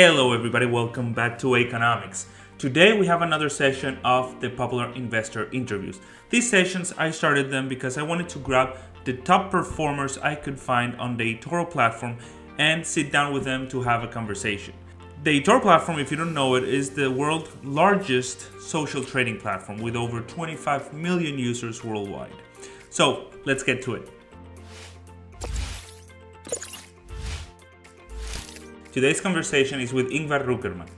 Hello, everybody. Welcome back to Aconomics. Today we have another session of the Popular Investor interviews. These sessions, I started them because I wanted to grab the top performers I could find on the eToro platform and sit down with them to have a conversation. The eToro platform, if you don't know it, is the world's largest social trading platform with over 25 million users worldwide. So let's get to it. Today's conversation is with Ingvar Rueckemann.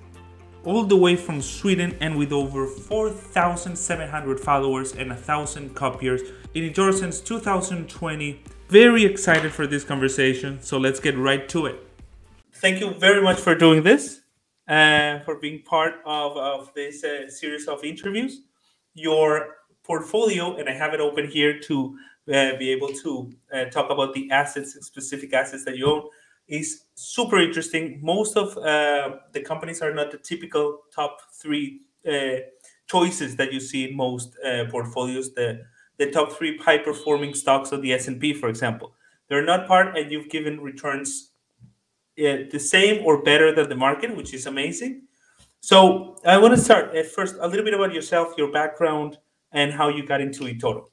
All the way from Sweden and with over 4,700 followers and 1,000 copiers in eToro since 2020. Very excited for this conversation, so let's get right to it. Thank you very much for doing this, uh, for being part of, of this uh, series of interviews. Your portfolio, and I have it open here to uh, be able to uh, talk about the assets, specific assets that you own is super interesting. Most of uh, the companies are not the typical top three uh, choices that you see in most uh, portfolios. The the top three high performing stocks of the S and P, for example, they're not part, and you've given returns uh, the same or better than the market, which is amazing. So I want to start at uh, first a little bit about yourself, your background, and how you got into eToro.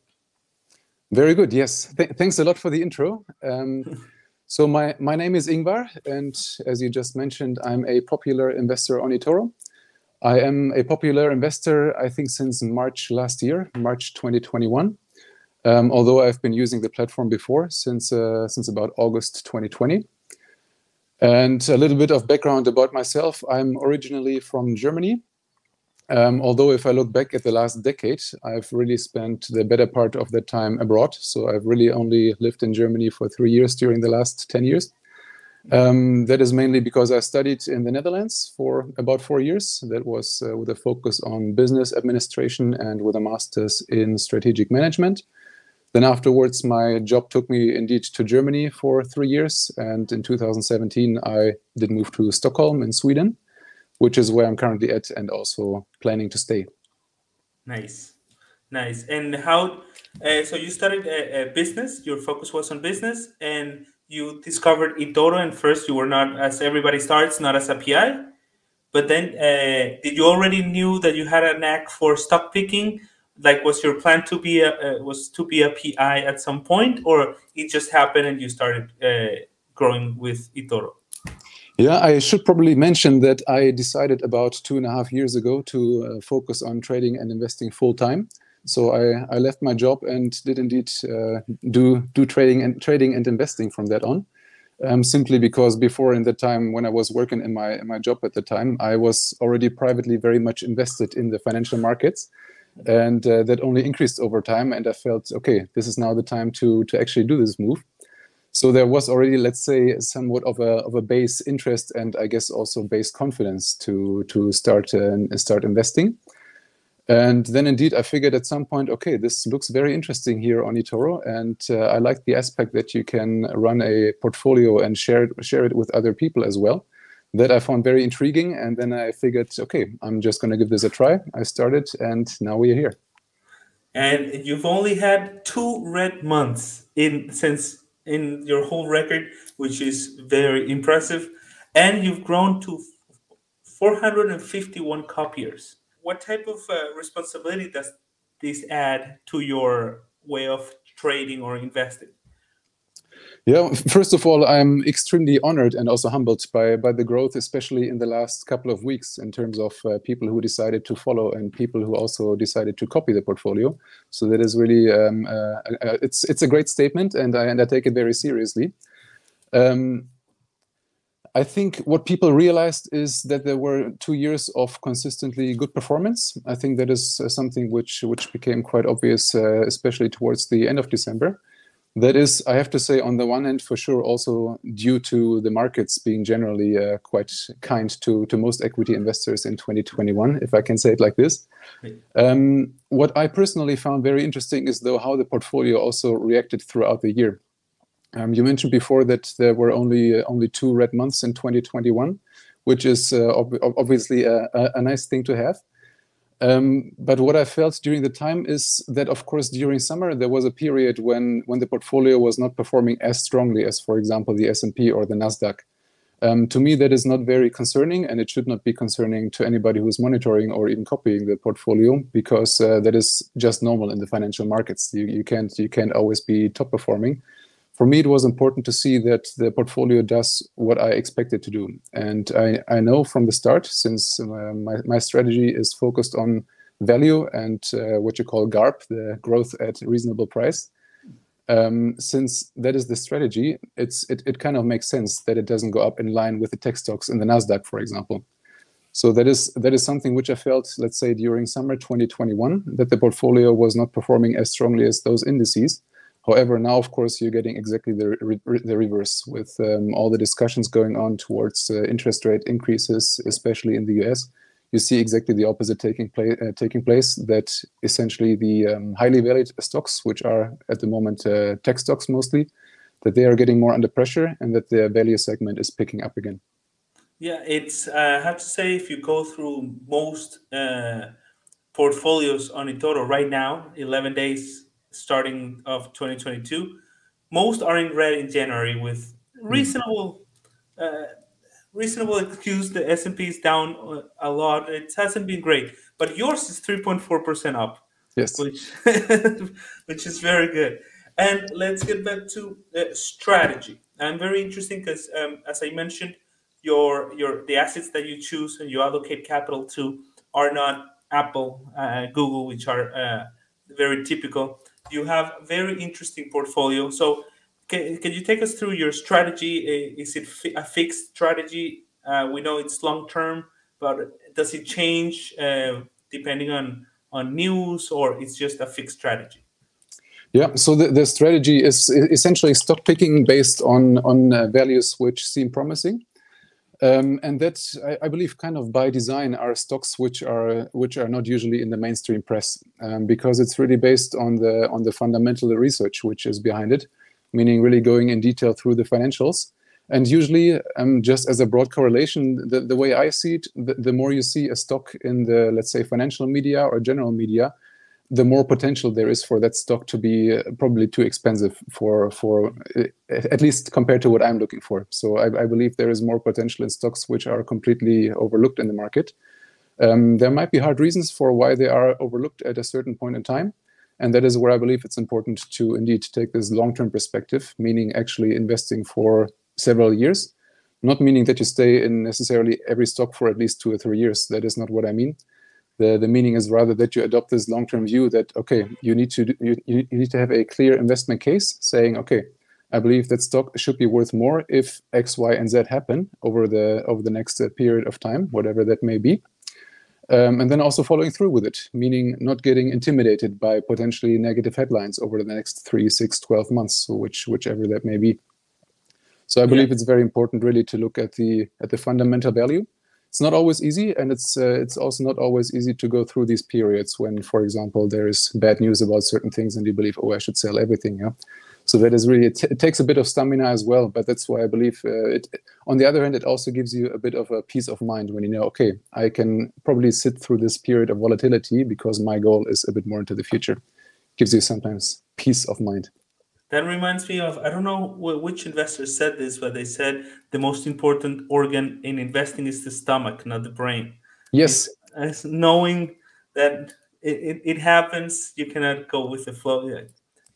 Very good. Yes, Th- thanks a lot for the intro. Um, So my, my name is Ingvar, and as you just mentioned, I'm a popular investor on eToro. I am a popular investor, I think, since March last year, March 2021. Um, although I've been using the platform before since uh, since about August 2020. And a little bit of background about myself: I'm originally from Germany, um, although if I look back at the last decade, I've really spent the better part of that time abroad. So I've really only lived in Germany for three years during the last 10 years. Um, that is mainly because I studied in the Netherlands for about four years. That was uh, with a focus on business administration and with a master's in strategic management. Then afterwards, my job took me indeed to Germany for three years. And in 2017, I did move to Stockholm in Sweden which is where I'm currently at and also planning to stay. Nice, nice. And how? Uh, so you started a, a, business. Your focus was on business, and you discovered eToro. And first, you were not, as everybody starts, not as a PI. But then, uh, did you already knew that you had a knack for stock picking? Like, was your plan to be a uh, was to be a PI at some point, or it just happened and you started uh, growing with eToro? Yeah, I should probably mention that I decided about two and a half years ago to uh, focus on trading and investing full time. So I, I left my job and did indeed uh, do do trading and trading and investing from that on. Um, simply because before in the time when I was working in my in my job at the time, I was already privately very much invested in the financial markets, and uh, that only increased over time. And I felt okay, this is now the time to to actually do this move. So there was already, let's say, somewhat of a of a base interest and I guess also base confidence to to start uh, start investing. And then indeed, I figured at some point, okay, this looks very interesting here on eToro, and uh, I like the aspect that you can run a portfolio and share it, share it with other people as well. That I found very intriguing, and then I figured, okay, I'm just going to give this a try. I started, and now we are here. And you've only had two red months in since in your whole record, which is very impressive. And you've grown to 451 copiers. What type of uh, responsibility does this add to your way of trading or investing? Yeah, first of all, I'm extremely honored and also humbled by by the growth, especially in the last couple of weeks, in terms of uh, people who decided to follow and people who also decided to copy the portfolio. So that is really um, uh, uh, it's it's a great statement, and I and I take it very seriously. Um, I think what people realized is that there were two years of consistently good performance. I think that is uh, something which which became quite obvious, uh, especially towards the end of December that is, I have to say, on the one hand, for sure, also due to the markets being generally uh, quite kind to, to most equity investors in 2021, if I can say it like this. Um, what I personally found very interesting is, though, how the portfolio also reacted throughout the year. Um, you mentioned before that there were only uh, only two red months in 2021, which is uh, ob- obviously a, a, nice thing to have. Um, but what I felt during the time is that, of course, during summer there was a period when when the portfolio was not performing as strongly as, for example, the S and P or the Nasdaq. Um, to me, that is not very concerning, and it should not be concerning to anybody who's monitoring or even copying the portfolio, because uh, that is just normal in the financial markets. You, you can't you can't always be top performing. For me, it was important to see that the portfolio does what I expected it to do, and I, I know from the start, since uh, my my strategy is focused on value and uh, what you call GARP, the growth at reasonable price um, since that is the strategy, it's it, it kind of makes sense that it doesn't go up in line with the tech stocks in the Nasdaq, for example. So that is that is something which I felt, let's say, during summer 2021, that the portfolio was not performing as strongly as those indices. However, now of course you're getting exactly the re the reverse with um, all the discussions going on towards uh, interest rate increases, especially in the US you see exactly the opposite taking place. Uh, taking place that essentially the um, highly valued stocks, which are at the moment uh, tech stocks mostly, that they are getting more under pressure, and that their value segment is picking up again. Yeah, it's. Uh, I have to say, if you go through most uh, portfolios on eToro right now, eleven days starting of 2022, most are in red in January with hmm. reasonable. Mm reasonable excuse. The S and P is down a lot. It hasn't been great, but yours is three point four percent up. Yes, which which is very good. And let's get back to uh, strategy. I'm very interesting because, um, as I mentioned, your your the assets that you choose and you allocate capital to are not Apple, uh, Google, which are uh, very typical. You have a very interesting portfolio. So can, can you take us through your strategy? Is it a fixed strategy? Uh, we know it's long term, but does it change uh, depending on on news, or it's just a fixed strategy? Yeah, so the, the strategy is essentially stock picking based on on uh, values which seem promising. Um, and that I, I, believe kind of by design are stocks which are which are not usually in the mainstream press um, because it's really based on the on the fundamental research which is behind it meaning really going in detail through the financials. And usually, um, just as a broad correlation, the, the way I see it, the, the, more you see a stock in the, let's say, financial media or general media, the more potential there is for that stock to be uh, probably too expensive for, for uh, at least compared to what I'm looking for. So I, I, believe there is more potential in stocks which are completely overlooked in the market. Um, there might be hard reasons for why they are overlooked at a certain point in time. And that is where I believe it's important to indeed take this long-term perspective, meaning actually investing for several years, not meaning that you stay in necessarily every stock for at least two or three years. That is not what I mean. The, the meaning is rather that you adopt this long-term view that, okay, you need to you, you need to have a clear investment case saying, okay, I believe that stock should be worth more if X, Y, and Z happen over the over the next uh, period of time, whatever that may be. Um, and then also following through with it, meaning not getting intimidated by potentially negative headlines over the next three, six, 12 months, which whichever that may be. So I believe yeah. it's very important really to look at the at the fundamental value. It's not always easy, and it's uh, it's also not always easy to go through these periods when, for example, there is bad news about certain things, and you believe, oh, I should sell everything. Yeah, so that is really it, it, takes a bit of stamina as well but that's why i believe uh, it on the other hand it also gives you a bit of a peace of mind when you know okay i can probably sit through this period of volatility because my goal is a bit more into the future gives you sometimes peace of mind that reminds me of i don't know which investor said this but they said the most important organ in investing is the stomach not the brain yes it's, it's knowing that it, it, it, happens you cannot go with the flow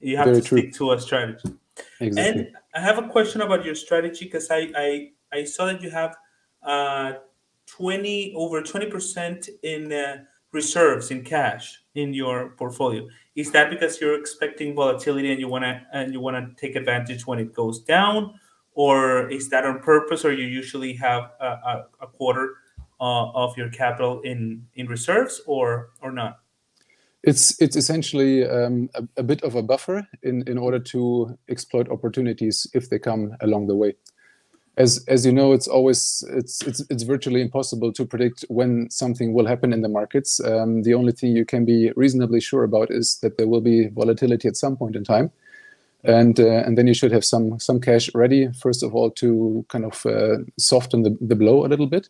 you have Very to true. stick to a strategy. Exactly. And I have a question about your strategy because I, I I saw that you have uh, twenty over twenty percent in uh, reserves in cash in your portfolio. Is that because you're expecting volatility and you want to and you want to take advantage when it goes down, or is that on purpose, or you usually have a, a, a quarter uh, of your capital in in reserves, or or not? It's it's essentially um, a, a, bit of a buffer in, in order to exploit opportunities if they come along the way. As as you know, it's always it's it's it's virtually impossible to predict when something will happen in the markets. Um, the only thing you can be reasonably sure about is that there will be volatility at some point in time, and uh, and then you should have some some cash ready first of all to kind of uh, soften the, the blow a little bit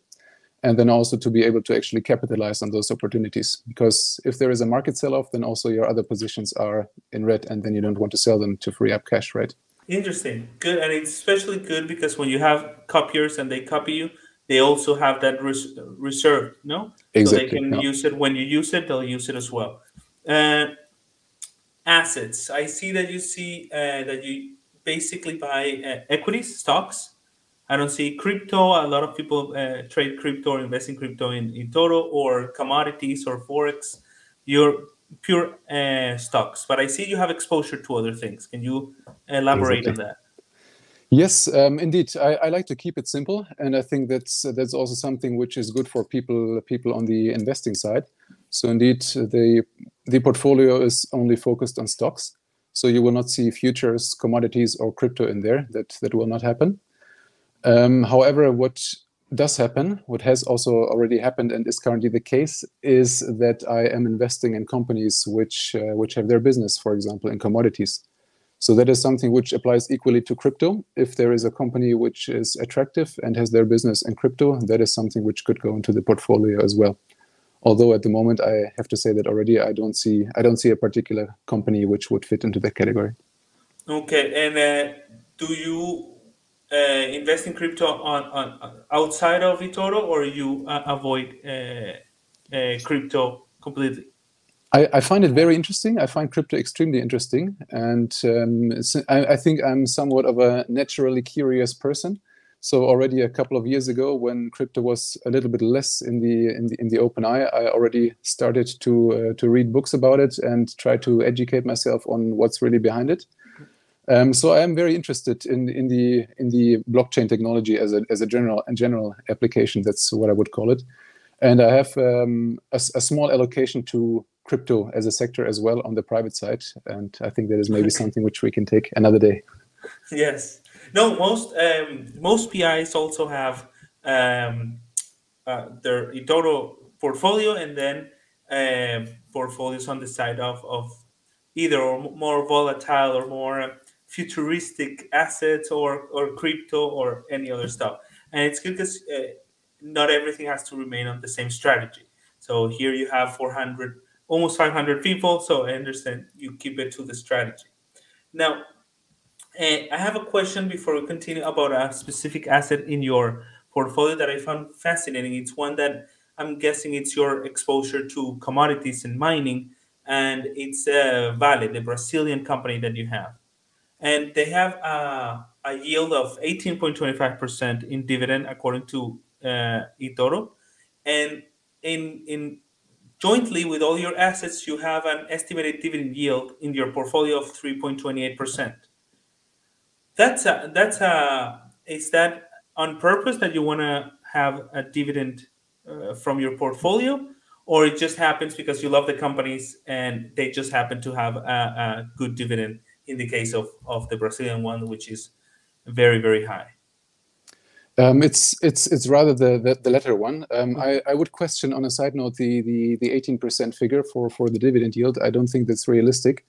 and then also to be able to actually capitalize on those opportunities. Because if there is a market sell-off, then also your other positions are in red, and then you don't want to sell them to free up cash, right? Interesting, good, and it's especially good because when you have copiers and they copy you, they also have that res- reserved, no? Exactly. So they can yeah. use it when you use it, they'll use it as well. Uh, assets. I see that you see uh, that you basically buy uh, equities, stocks. I don't see crypto. A lot of people uh, trade crypto or invest in crypto in, in eToro or commodities or forex. You're pure uh, stocks, but I see you have exposure to other things. Can you elaborate Exactly. on that? Yes, um, indeed. I, I like to keep it simple, and I think that's that's also something which is good for people people on the investing side. So indeed, the the portfolio is only focused on stocks. So you will not see futures, commodities, or crypto in there. That that will not happen. Um, however, what does happen, what has also already happened and is currently the case, is that I am investing in companies which uh, which have their business, for example, in commodities. So that is something which applies equally to crypto. If there is a company which is attractive and has their business in crypto, that is something which could go into the portfolio as well. Although at the moment, I have to say that already I don't see I don't see a particular company which would fit into that category. Okay, and uh, do you uh, invest in crypto on, on outside of eToro, or you uh, avoid uh, uh, crypto completely? I, I find it very interesting. I find crypto extremely interesting, and um, I, I think I'm somewhat of a naturally curious person. So already a couple of years ago, when crypto was a little bit less in the in the, in the open eye, I already started to uh, to read books about it and try to educate myself on what's really behind it. Um, so I am very interested in in the in the blockchain technology as a as a general and general application. That's what I would call it. And I have um, a, a small allocation to crypto as a sector as well on the private side. And I think that is maybe something which we can take another day. Yes. No, most um, most PIs also have um, uh, their eToro portfolio and then um portfolios on the side of, of either or more volatile or more futuristic assets or, or crypto or any other stuff. And it's good because uh, not everything has to remain on the same strategy. So here you have 400, almost 500 people. So I understand you keep it to the strategy. Now, uh, I have a question before we continue about a specific asset in your portfolio that I found fascinating. It's one that I'm guessing it's your exposure to commodities and mining, and it's uh, Vale, the Brazilian company that you have. And they have a, a yield of 18.25% in dividend, according to uh, eToro. And in, in jointly with all your assets, you have an estimated dividend yield in your portfolio of 3.28%. That's a that's a is that on purpose that you want to have a dividend uh, from your portfolio, or it just happens because you love the companies and they just happen to have a, a good dividend in the case of of the Brazilian one, which is very very high. Um, it's it's it's rather the the, the latter one. Um, I, I would question on a side note the the the 18% figure for for the dividend yield. I don't think that's realistic.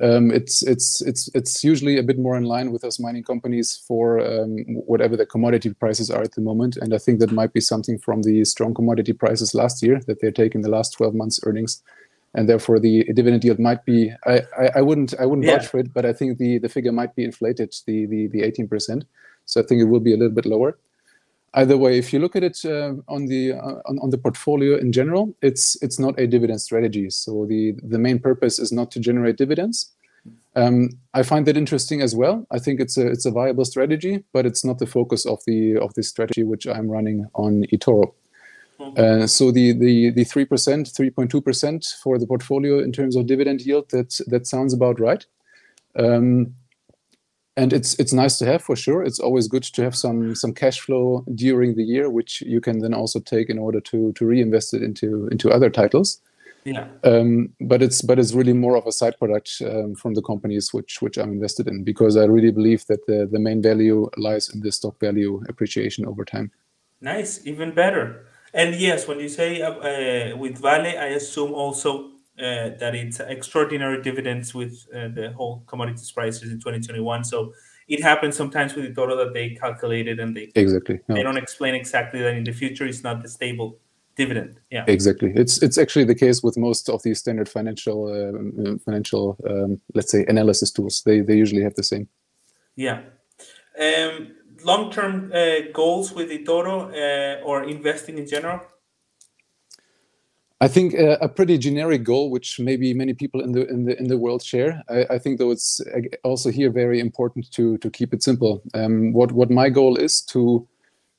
Um, it's it's it's it's usually a bit more in line with those mining companies for um, whatever the commodity prices are at the moment, and I think that might be something from the strong commodity prices last year that they're taking the last 12 months earnings, and therefore the dividend yield might be. I I, I wouldn't I wouldn't Yeah. vouch for it, but I think the the figure might be inflated the the the 18%. So I think it will be a little bit lower either way if you look at it uh, on the uh, on, on the portfolio in general it's it's not a dividend strategy so the the main purpose is not to generate dividends um, i find that interesting as well i think it's a it's a viable strategy but it's not the focus of the of the strategy which i'm running on etoro uh, so the the the three percent, three point two percent for the portfolio in terms of dividend yield, that that sounds about right. Um, and it's it's nice to have for sure. It's always good to have some some cash flow during the year, which you can then also take in order to to reinvest it into into other titles. Yeah. Um, but it's but it's really more of a side product um, from the companies which which I'm invested in because I really believe that the the main value lies in the stock value appreciation over time. Nice, even better. And yes, when you say uh, uh, with Vale, I assume also uh, that it's extraordinary dividends with uh, the whole commodities prices in 2021. So it happens sometimes with eToro that they calculated and they Exactly. they don't explain exactly that in the future it's not the stable dividend. Yeah. Exactly. It's it's actually the case with most of these standard financial uh, financial um, let's say analysis tools. They they usually have the same. Yeah. Um, long-term uh, goals with eToro uh, or investing in general? I think uh, a pretty generic goal, which maybe many people in the in the in the world share. I, I think though it's also here very important to to keep it simple. Um, what what my goal is to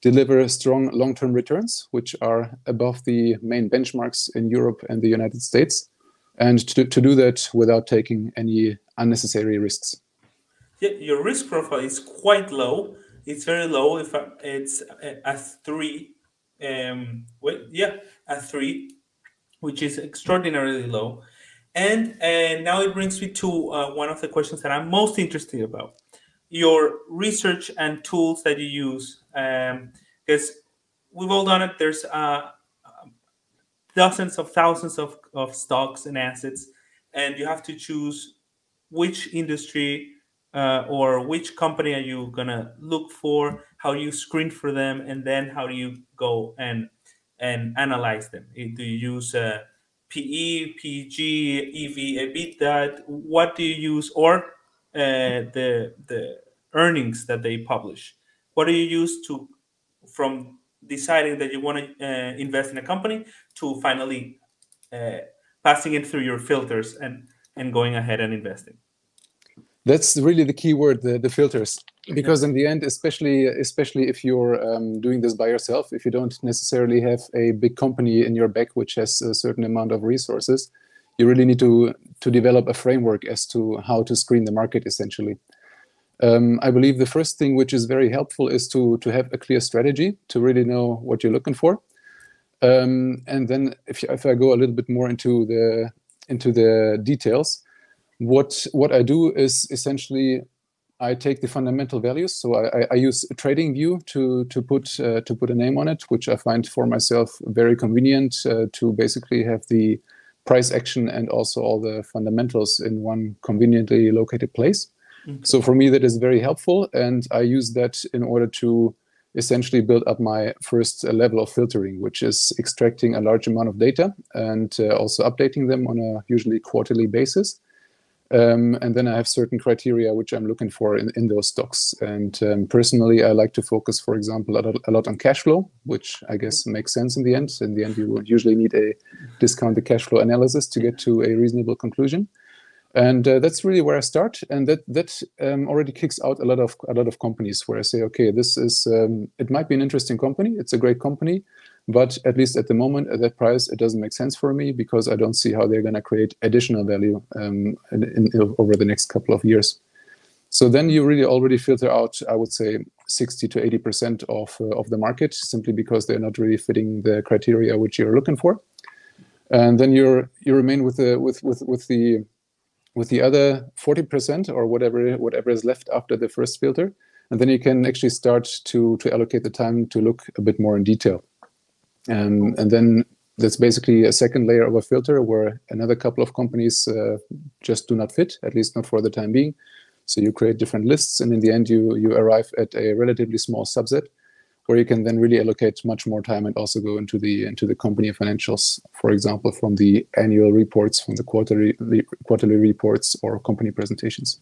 deliver strong long-term returns, which are above the main benchmarks in Europe and the United States, and to to do that without taking any unnecessary risks. Yeah, your risk profile is quite low. It's very low. If it's a three, um, wait, yeah, a three which is extraordinarily low. And uh, now it brings me to uh, one of the questions that I'm most interested about your research and tools that you use. Because um, we've all done it, there's uh, dozens of thousands of, of stocks and assets, and you have to choose which industry uh, or which company are you gonna look for how do you screen for them and then how do you go and and analyze them? Do you use uh, PE, PG, EV, EBITDA? What do you use, or uh, the the earnings that they publish? What do you use to from deciding that you want to uh, invest in a company to finally uh, passing it through your filters and and going ahead and investing? That's really the key word, the, the filters. Because in the end especially especially if you're um, doing this by yourself if you don't necessarily have a big company in your back which has a certain amount of resources you really need to to develop a framework as to how to screen the market essentially. Um, i believe the first thing which is very helpful is to to have a clear strategy to really know what you're looking for. Um, and then if, if i go a little bit more into the into the details what what i do is essentially I take the fundamental values. So I, I use TradingView to to put uh, to put a name on it, which I find for myself very convenient uh, to basically have the price action and also all the fundamentals in one conveniently located place. Okay. So for me, that is very helpful, and I use that in order to essentially build up my first level of filtering, which is extracting a large amount of data and uh, also updating them on a usually quarterly basis um, and then I have certain criteria which I'm looking for in, in those stocks. And um, personally, I like to focus, for example, a lot, on cash flow, which I guess makes sense in the end. In the end, you would usually need a discounted cash flow analysis to get to a reasonable conclusion. And uh, that's really where I start, and that that um, already kicks out a lot of a lot of companies where I say, okay, this is um, it might be an interesting company, it's a great company, but at least at the moment, at that price, it doesn't make sense for me because I don't see how they're going to create additional value um, in, in, over the next couple of years. So then you really already filter out, I would say, 60 to 80 percent of uh, of the market simply because they're not really fitting the criteria which you're looking for. And then you're you remain with the with with with the with the other 40 percent or whatever whatever is left after the first filter, and then you can actually start to to allocate the time to look a bit more in detail. Um, and then that's basically a second layer of a filter where another couple of companies uh, just do not fit, at least not for the time being. So you create different lists, and in the end, you you arrive at a relatively small subset where you can then really allocate much more time and also go into the into the company financials, for example, from the annual reports, from the quarterly quarterly reports, or company presentations.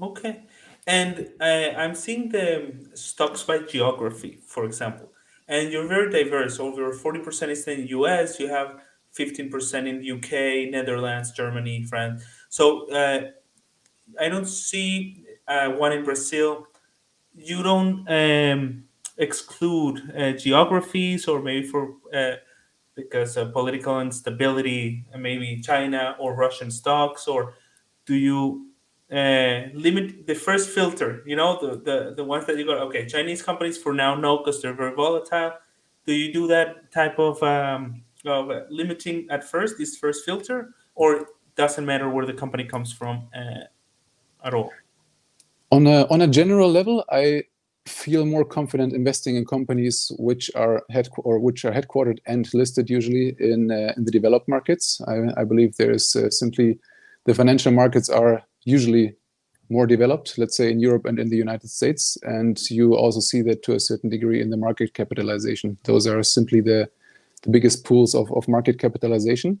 Okay, and uh, I'm seeing the stocks by geography, for example and you're very diverse. Over 40% is in the US, you have 15% in the UK, Netherlands, Germany, France. So uh, I don't see uh, one in Brazil. You don't um, exclude uh, geographies or maybe for uh, because of political instability, maybe China or Russian stocks, or do you uh, limit the first filter you know the, the the ones that you got okay chinese companies for now no because they're very volatile do you do that type of, um, of limiting at first this first filter or doesn't matter where the company comes from uh, at all on a on a general level i feel more confident investing in companies which are head or which are headquartered and listed usually in uh, in the developed markets. I, I believe there is uh, simply the financial markets are usually more developed, let's say in Europe and in the United States. And you also see that to a certain degree in the market capitalization. Those are simply the, the biggest pools of, of market capitalization.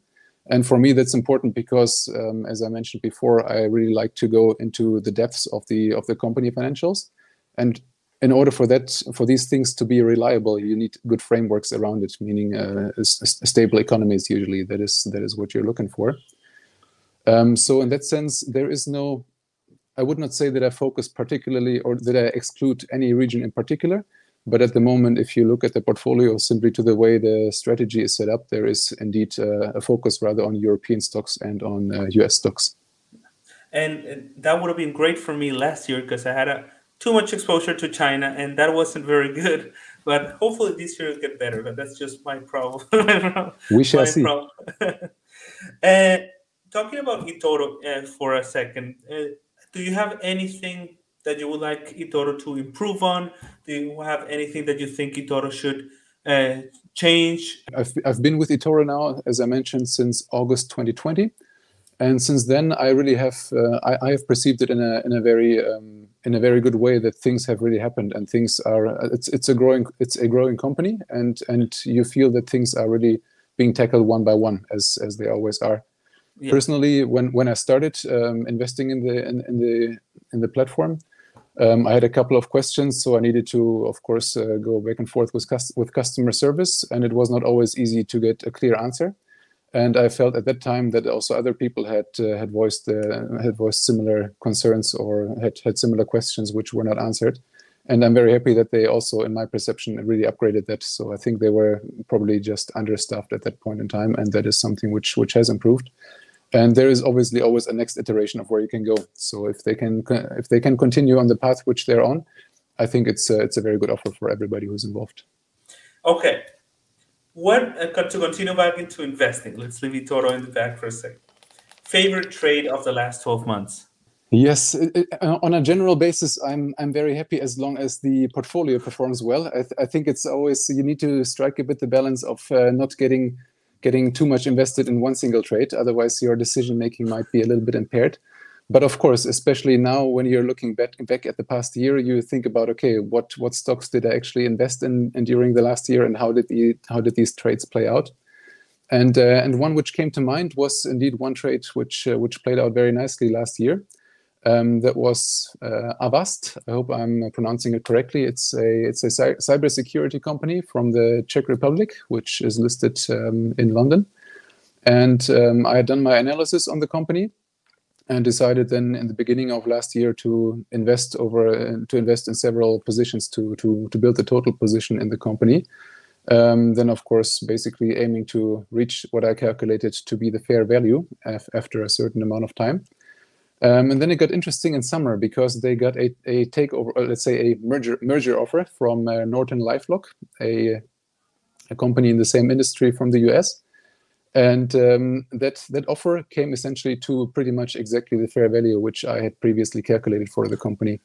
And for me, that's important because, um, as I mentioned before, I really like to go into the depths of the of the company financials. And in order for that, for these things to be reliable, you need good frameworks around it. Meaning, uh, a, a stable economies usually that is that is what you're looking for. Um, so in that sense, there is no. I would not say that I focus particularly or that I exclude any region in particular. But at the moment, if you look at the portfolio simply to the way the strategy is set up, there is indeed uh, a focus rather on European stocks and on uh, US stocks. And that would have been great for me last year because I had a, too much exposure to China and that wasn't very good. But hopefully this year will get better. But that's just my problem. we shall see. uh, talking about eToro uh, for a second, uh, do you have anything that you would like eToro to improve on? Do you have anything that you think eToro should uh, change? I've, I've been with eToro now, as I mentioned, since August 2020. And since then, I really have uh, I, I, have perceived it in a in a very um, in a very good way that things have really happened and things are it's it's a growing it's a growing company and and you feel that things are really being tackled one by one as as they always are. Yeah. Personally, when when I started um, investing in the in, in the in the platform, um, I had a couple of questions, so I needed to, of course, uh, go back and forth with, with customer service, and it was not always easy to get a clear answer. And I felt at that time that also other people had uh, had voiced uh, had voiced similar concerns or had had similar questions which were not answered. And I'm very happy that they also, in my perception, really upgraded that. So I think they were probably just understaffed at that point in time, and that is something which which has improved and there is obviously always a next iteration of where you can go. So if they can if they can continue on the path which they're on i think it's a, it's a very good offer for everybody who's involved. Okay. What uh, to continue back into investing let's leave eToro in the back for a second favorite trade of the last 12 months? Yes, it, it, uh, on a general basis, I'm I'm very happy as long as the portfolio performs well. I, th- I think it's always you need to strike a bit the balance of uh, not getting getting too much invested in one single trade. Otherwise, your decision making might be a little bit impaired. But of course, especially now when you're looking back, back at the past year, you think about okay, what what stocks did I actually invest in, in during the last year, and how did the how did these trades play out? And uh, and one which came to mind was indeed one trade which uh, which played out very nicely last year. Um, that was uh, Avast. I hope I'm pronouncing it correctly. It's a it's a cy- cybersecurity company from the Czech Republic, which is listed um, in London. And um, I had done my analysis on the company, and decided then in the beginning of last year to invest over uh, to invest in several positions to to to build the total position in the company. Um, then, of course, basically aiming to reach what I calculated to be the fair value af- after a certain amount of time. Um, and then it got interesting in summer because they got a, a takeover, uh, let's say a merger merger offer from uh, Norton LifeLock, a, a company in the same industry from the US. And um, that that offer came essentially to pretty much exactly the fair value which I had previously calculated for the company.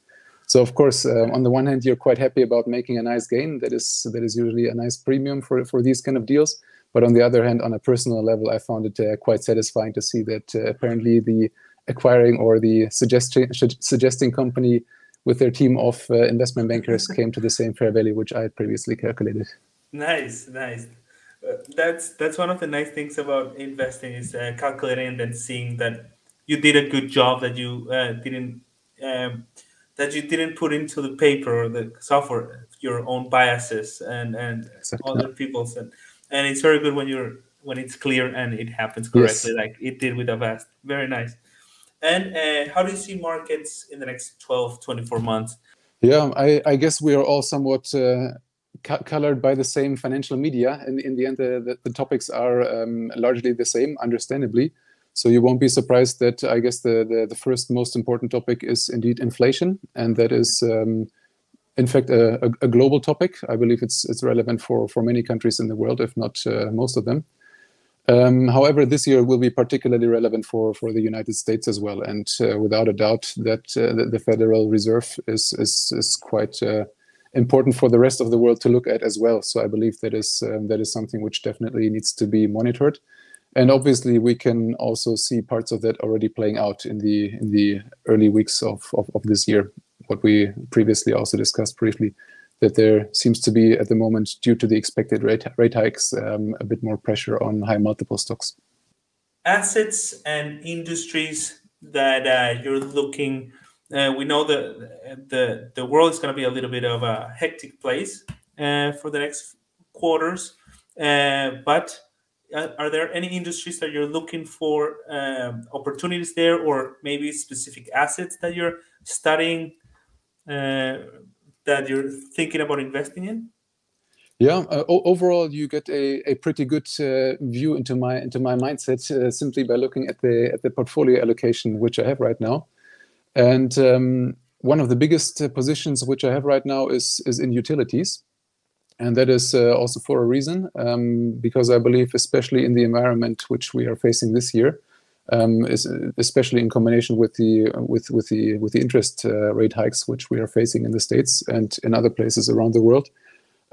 So of course, uh, on the one hand, you're quite happy about making a nice gain. That is that is usually a nice premium for for these kind of deals. But on the other hand, on a personal level, I found it uh, quite satisfying to see that uh, apparently the acquiring or the suggesting suggesting company with their team of uh, investment bankers came to the same fair value which I had previously calculated. Nice, nice. Uh, that's that's one of the nice things about investing is uh, calculating and then seeing that you did a good job that you uh, didn't um, that you didn't put into the paper or the software your own biases and and exactly. other people's and and it's very good when you're when it's clear and it happens correctly yes. like it did with Avast. Very nice. And uh, how do you see markets in the next 12, 24 months? Yeah, I, I guess we are all somewhat uh, colored by the same financial media. And in the end, the, the, the topics are um, largely the same, understandably. So you won't be surprised that I guess the, the, the first most important topic is indeed inflation. And that is, um, in fact, a, a, a, global topic. I believe it's, it's relevant for, for many countries in the world, if not uh, most of them. Um, however, this year will be particularly relevant for, for the United States as well, and uh, without a doubt that uh, the, Federal Reserve is is, is quite uh, important for the rest of the world to look at as well. So I believe that is um, that is something which definitely needs to be monitored, and obviously we can also see parts of that already playing out in the in the early weeks of, of, of this year. What we previously also discussed briefly that there seems to be at the moment, due to the expected rate, rate hikes, um, a bit more pressure on high multiple stocks. assets and industries that uh, you're looking. Uh, we know that the the world is going to be a little bit of a hectic place uh, for the next quarters, uh, but uh, are there any industries that you're looking for um, opportunities there, or maybe specific assets that you're studying uh, that you're thinking about investing in? Yeah, uh, overall, you get a, a pretty good uh, view into my into my mindset uh, simply by looking at the at the portfolio allocation which I have right now, and um, one of the biggest uh, positions which I have right now is is in utilities, and that is uh, also for a reason um, because I believe, especially in the environment which we are facing this year, um, is especially in combination with the with with the with the interest uh, rate hikes which we are facing in the states and in other places around the world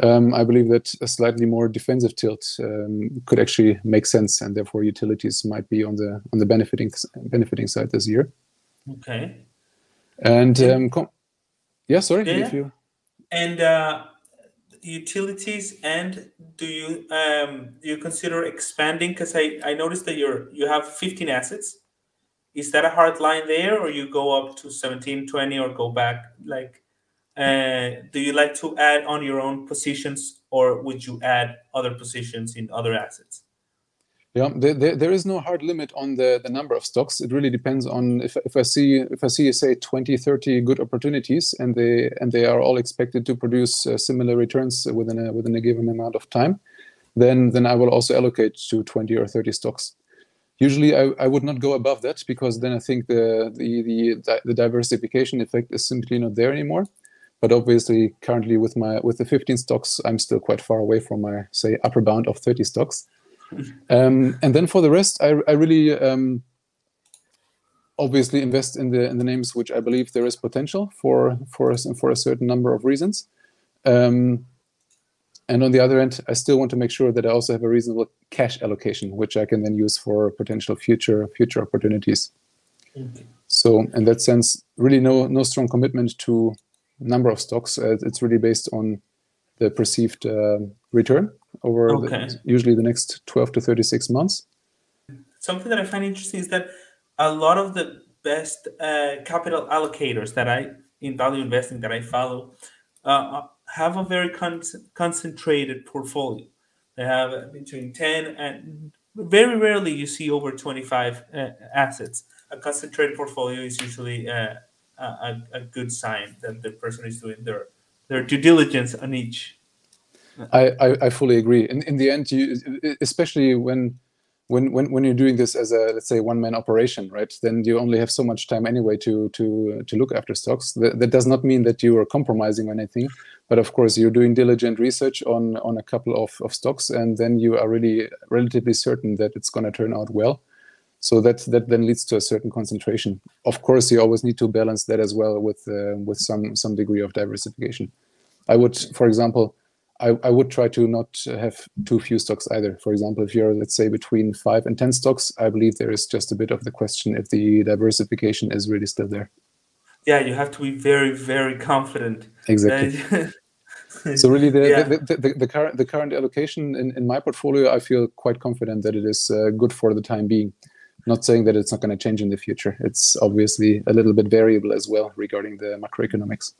um, I believe that a slightly more defensive tilt um, could actually make sense, and therefore utilities might be on the on the benefiting benefiting side this year. Okay. And um, yeah, sorry. Yeah. If you... And uh, utilities, and do you um, do you consider expanding? Because I I noticed that you're you have 15 assets. Is that a hard line there, or you go up to 17, 20, or go back like? Uh, do you like to add on your own positions or would you add other positions in other assets? Yeah, there, there, there is no hard limit on the, the number of stocks. It really depends on if, if I see if I see say 20, 30 good opportunities and they and they are all expected to produce uh, similar returns within a within a given amount of time, then then I will also allocate to 20 or 30 stocks. Usually, I, I would not go above that because then I think the the the, the diversification effect is simply not there anymore. But obviously, currently with my with the 15 stocks, I'm still quite far away from my say upper bound of 30 stocks. Um, and then for the rest, I, I really um, obviously invest in the in the names which I believe there is potential for for us and for a certain number of reasons. Um, and on the other end, I still want to make sure that I also have a reasonable cash allocation, which I can then use for potential future future opportunities. So in that sense, really no no strong commitment to number of stocks. Uh, it's really based on the perceived uh, return over okay. the, usually the next 12 to 36 months. Something that I find interesting is that a lot of the best uh, capital allocators that I in value investing that I follow uh, have a very con- concentrated portfolio. They have between 10 and very rarely you see over 25 uh, assets. A concentrated portfolio is usually uh, a, a good sign that the person is doing their their due diligence on each. I, I, I fully agree. In in the end, you especially when when when when you're doing this as a let's say one man operation, right? Then you only have so much time anyway to to to look after stocks. That, that does not mean that you are compromising on anything, but of course you're doing diligent research on on a couple of, of stocks, and then you are really relatively certain that it's going to turn out well so that that then leads to a certain concentration. Of course, you always need to balance that as well with uh, with some some degree of diversification. I would, for example, I, I would try to not have too few stocks either. For example, if you're let's say between five and ten stocks, I believe there is just a bit of the question if the diversification is really still there. Yeah, you have to be very very confident. Exactly. so really the, yeah. the, the, the, the, current the current allocation in, in my portfolio i feel quite confident that it is uh, good for the time being not saying that it's not going to change in the future. It's obviously a little bit variable as well regarding the macroeconomics.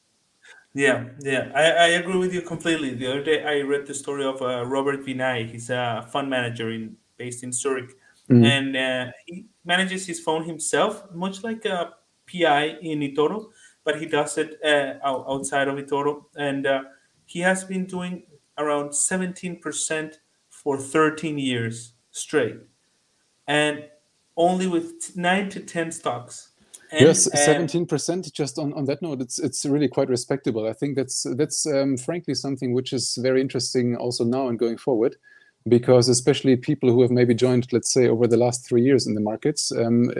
Yeah, yeah, I, I agree with you completely. The other day, I read the story of uh, Robert Vinall. He's a fund manager in based in Zurich, mm-hmm. and uh, he manages his phone himself, much like a PI in eToro, but he does it uh, outside of eToro, and uh, he has been doing around seventeen percent for thirteen years straight, and only with nine to ten stocks. And, yes, seventeen percent. Just on, on that note, it's it's really quite respectable. I think that's that's um, frankly something which is very interesting also now and going forward, because especially people who have maybe joined, let's say, over the last three years in the markets, um,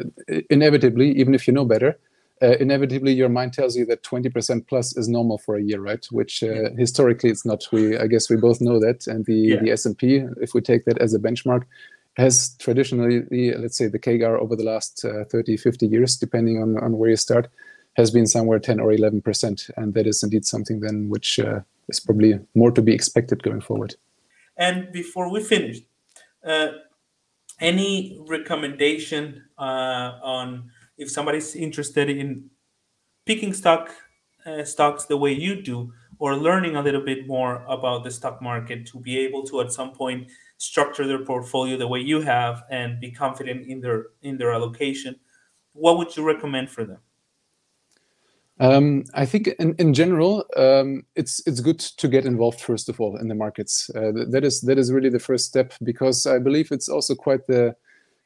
inevitably, even if you know better, uh, inevitably your mind tells you that 20% plus is normal for a year right which uh, yeah. historically it's not we i guess we both know that and the yeah. the s&p if we take that as a benchmark has traditionally, let's say, the CAGR over the last uh, 30, 50 years, depending on, on where you start, has been somewhere 10 or 11%. And that is indeed something then which uh, is probably more to be expected going forward. And before we finish, uh, any recommendation uh, on if somebody's interested in picking stock uh, stocks the way you do or learning a little bit more about the stock market to be able to at some point structure their portfolio the way you have and be confident in their in their allocation what would you recommend for them um, I think in, in general, um, it's it's good to get involved first of all in the markets. Uh, that is that is really the first step because I believe it's also quite the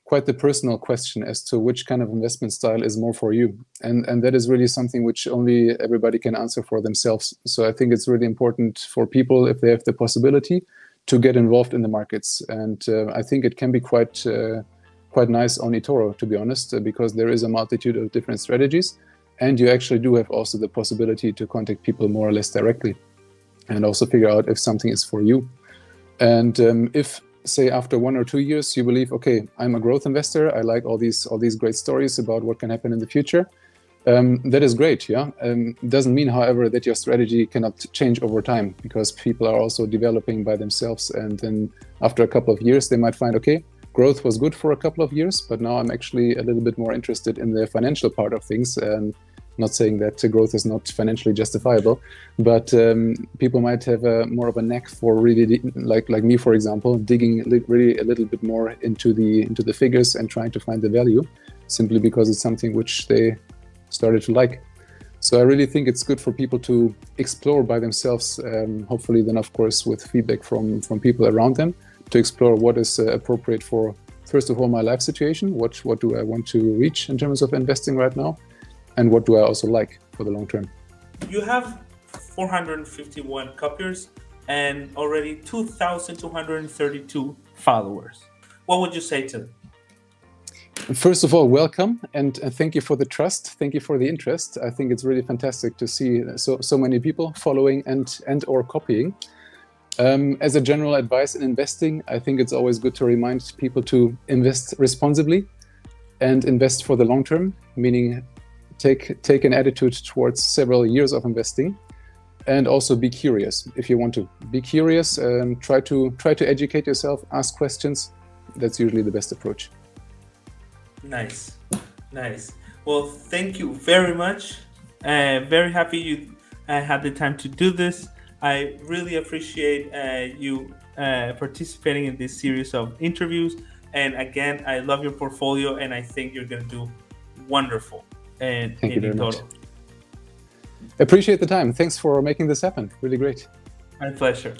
quite the personal question as to which kind of investment style is more for you, and and that is really something which only everybody can answer for themselves. So I think it's really important for people if they have the possibility to get involved in the markets, and uh, I think it can be quite uh, quite nice on eToro to be honest, uh, because there is a multitude of different strategies and you actually do have also the possibility to contact people more or less directly and also figure out if something is for you. And um, if say after one or two years you believe, okay, I'm a growth investor, I like all these all these great stories about what can happen in the future. Um, that is great, yeah. Um, doesn't mean, however, that your strategy cannot change over time because people are also developing by themselves. And then after a couple of years, they might find, okay, growth was good for a couple of years, but now I'm actually a little bit more interested in the financial part of things. And not saying that growth is not financially justifiable, but um, people might have a, more of a knack for really, like like me, for example, digging really a little bit more into the into the figures and trying to find the value, simply because it's something which they started to like. So I really think it's good for people to explore by themselves. Um, hopefully, then of course with feedback from from people around them to explore what is uh, appropriate for first of all my life situation what what do i want to reach in terms of investing right now and what do i also like for the long term you have 451 copiers and already 2232 followers what would you say to them First of all, welcome and uh, thank you for the trust. Thank you for the interest. I think it's really fantastic to see so so many people following and and or copying. Um, as a general advice in investing, I think it's always good to remind people to invest responsibly and invest for the long term, meaning take take an attitude towards several years of investing, and also be curious if you want to. Be curious and try to try to educate yourself, ask questions. That's usually the best approach. Nice, nice. Well, thank you very much. Uh, very happy you uh, had the time to do this. I really appreciate uh, you uh, participating in this series of interviews. And again, I love your portfolio, and I think you're going to do wonderful. And Thank you very much. Appreciate the time. Thanks for making this happen. Really great. My pleasure.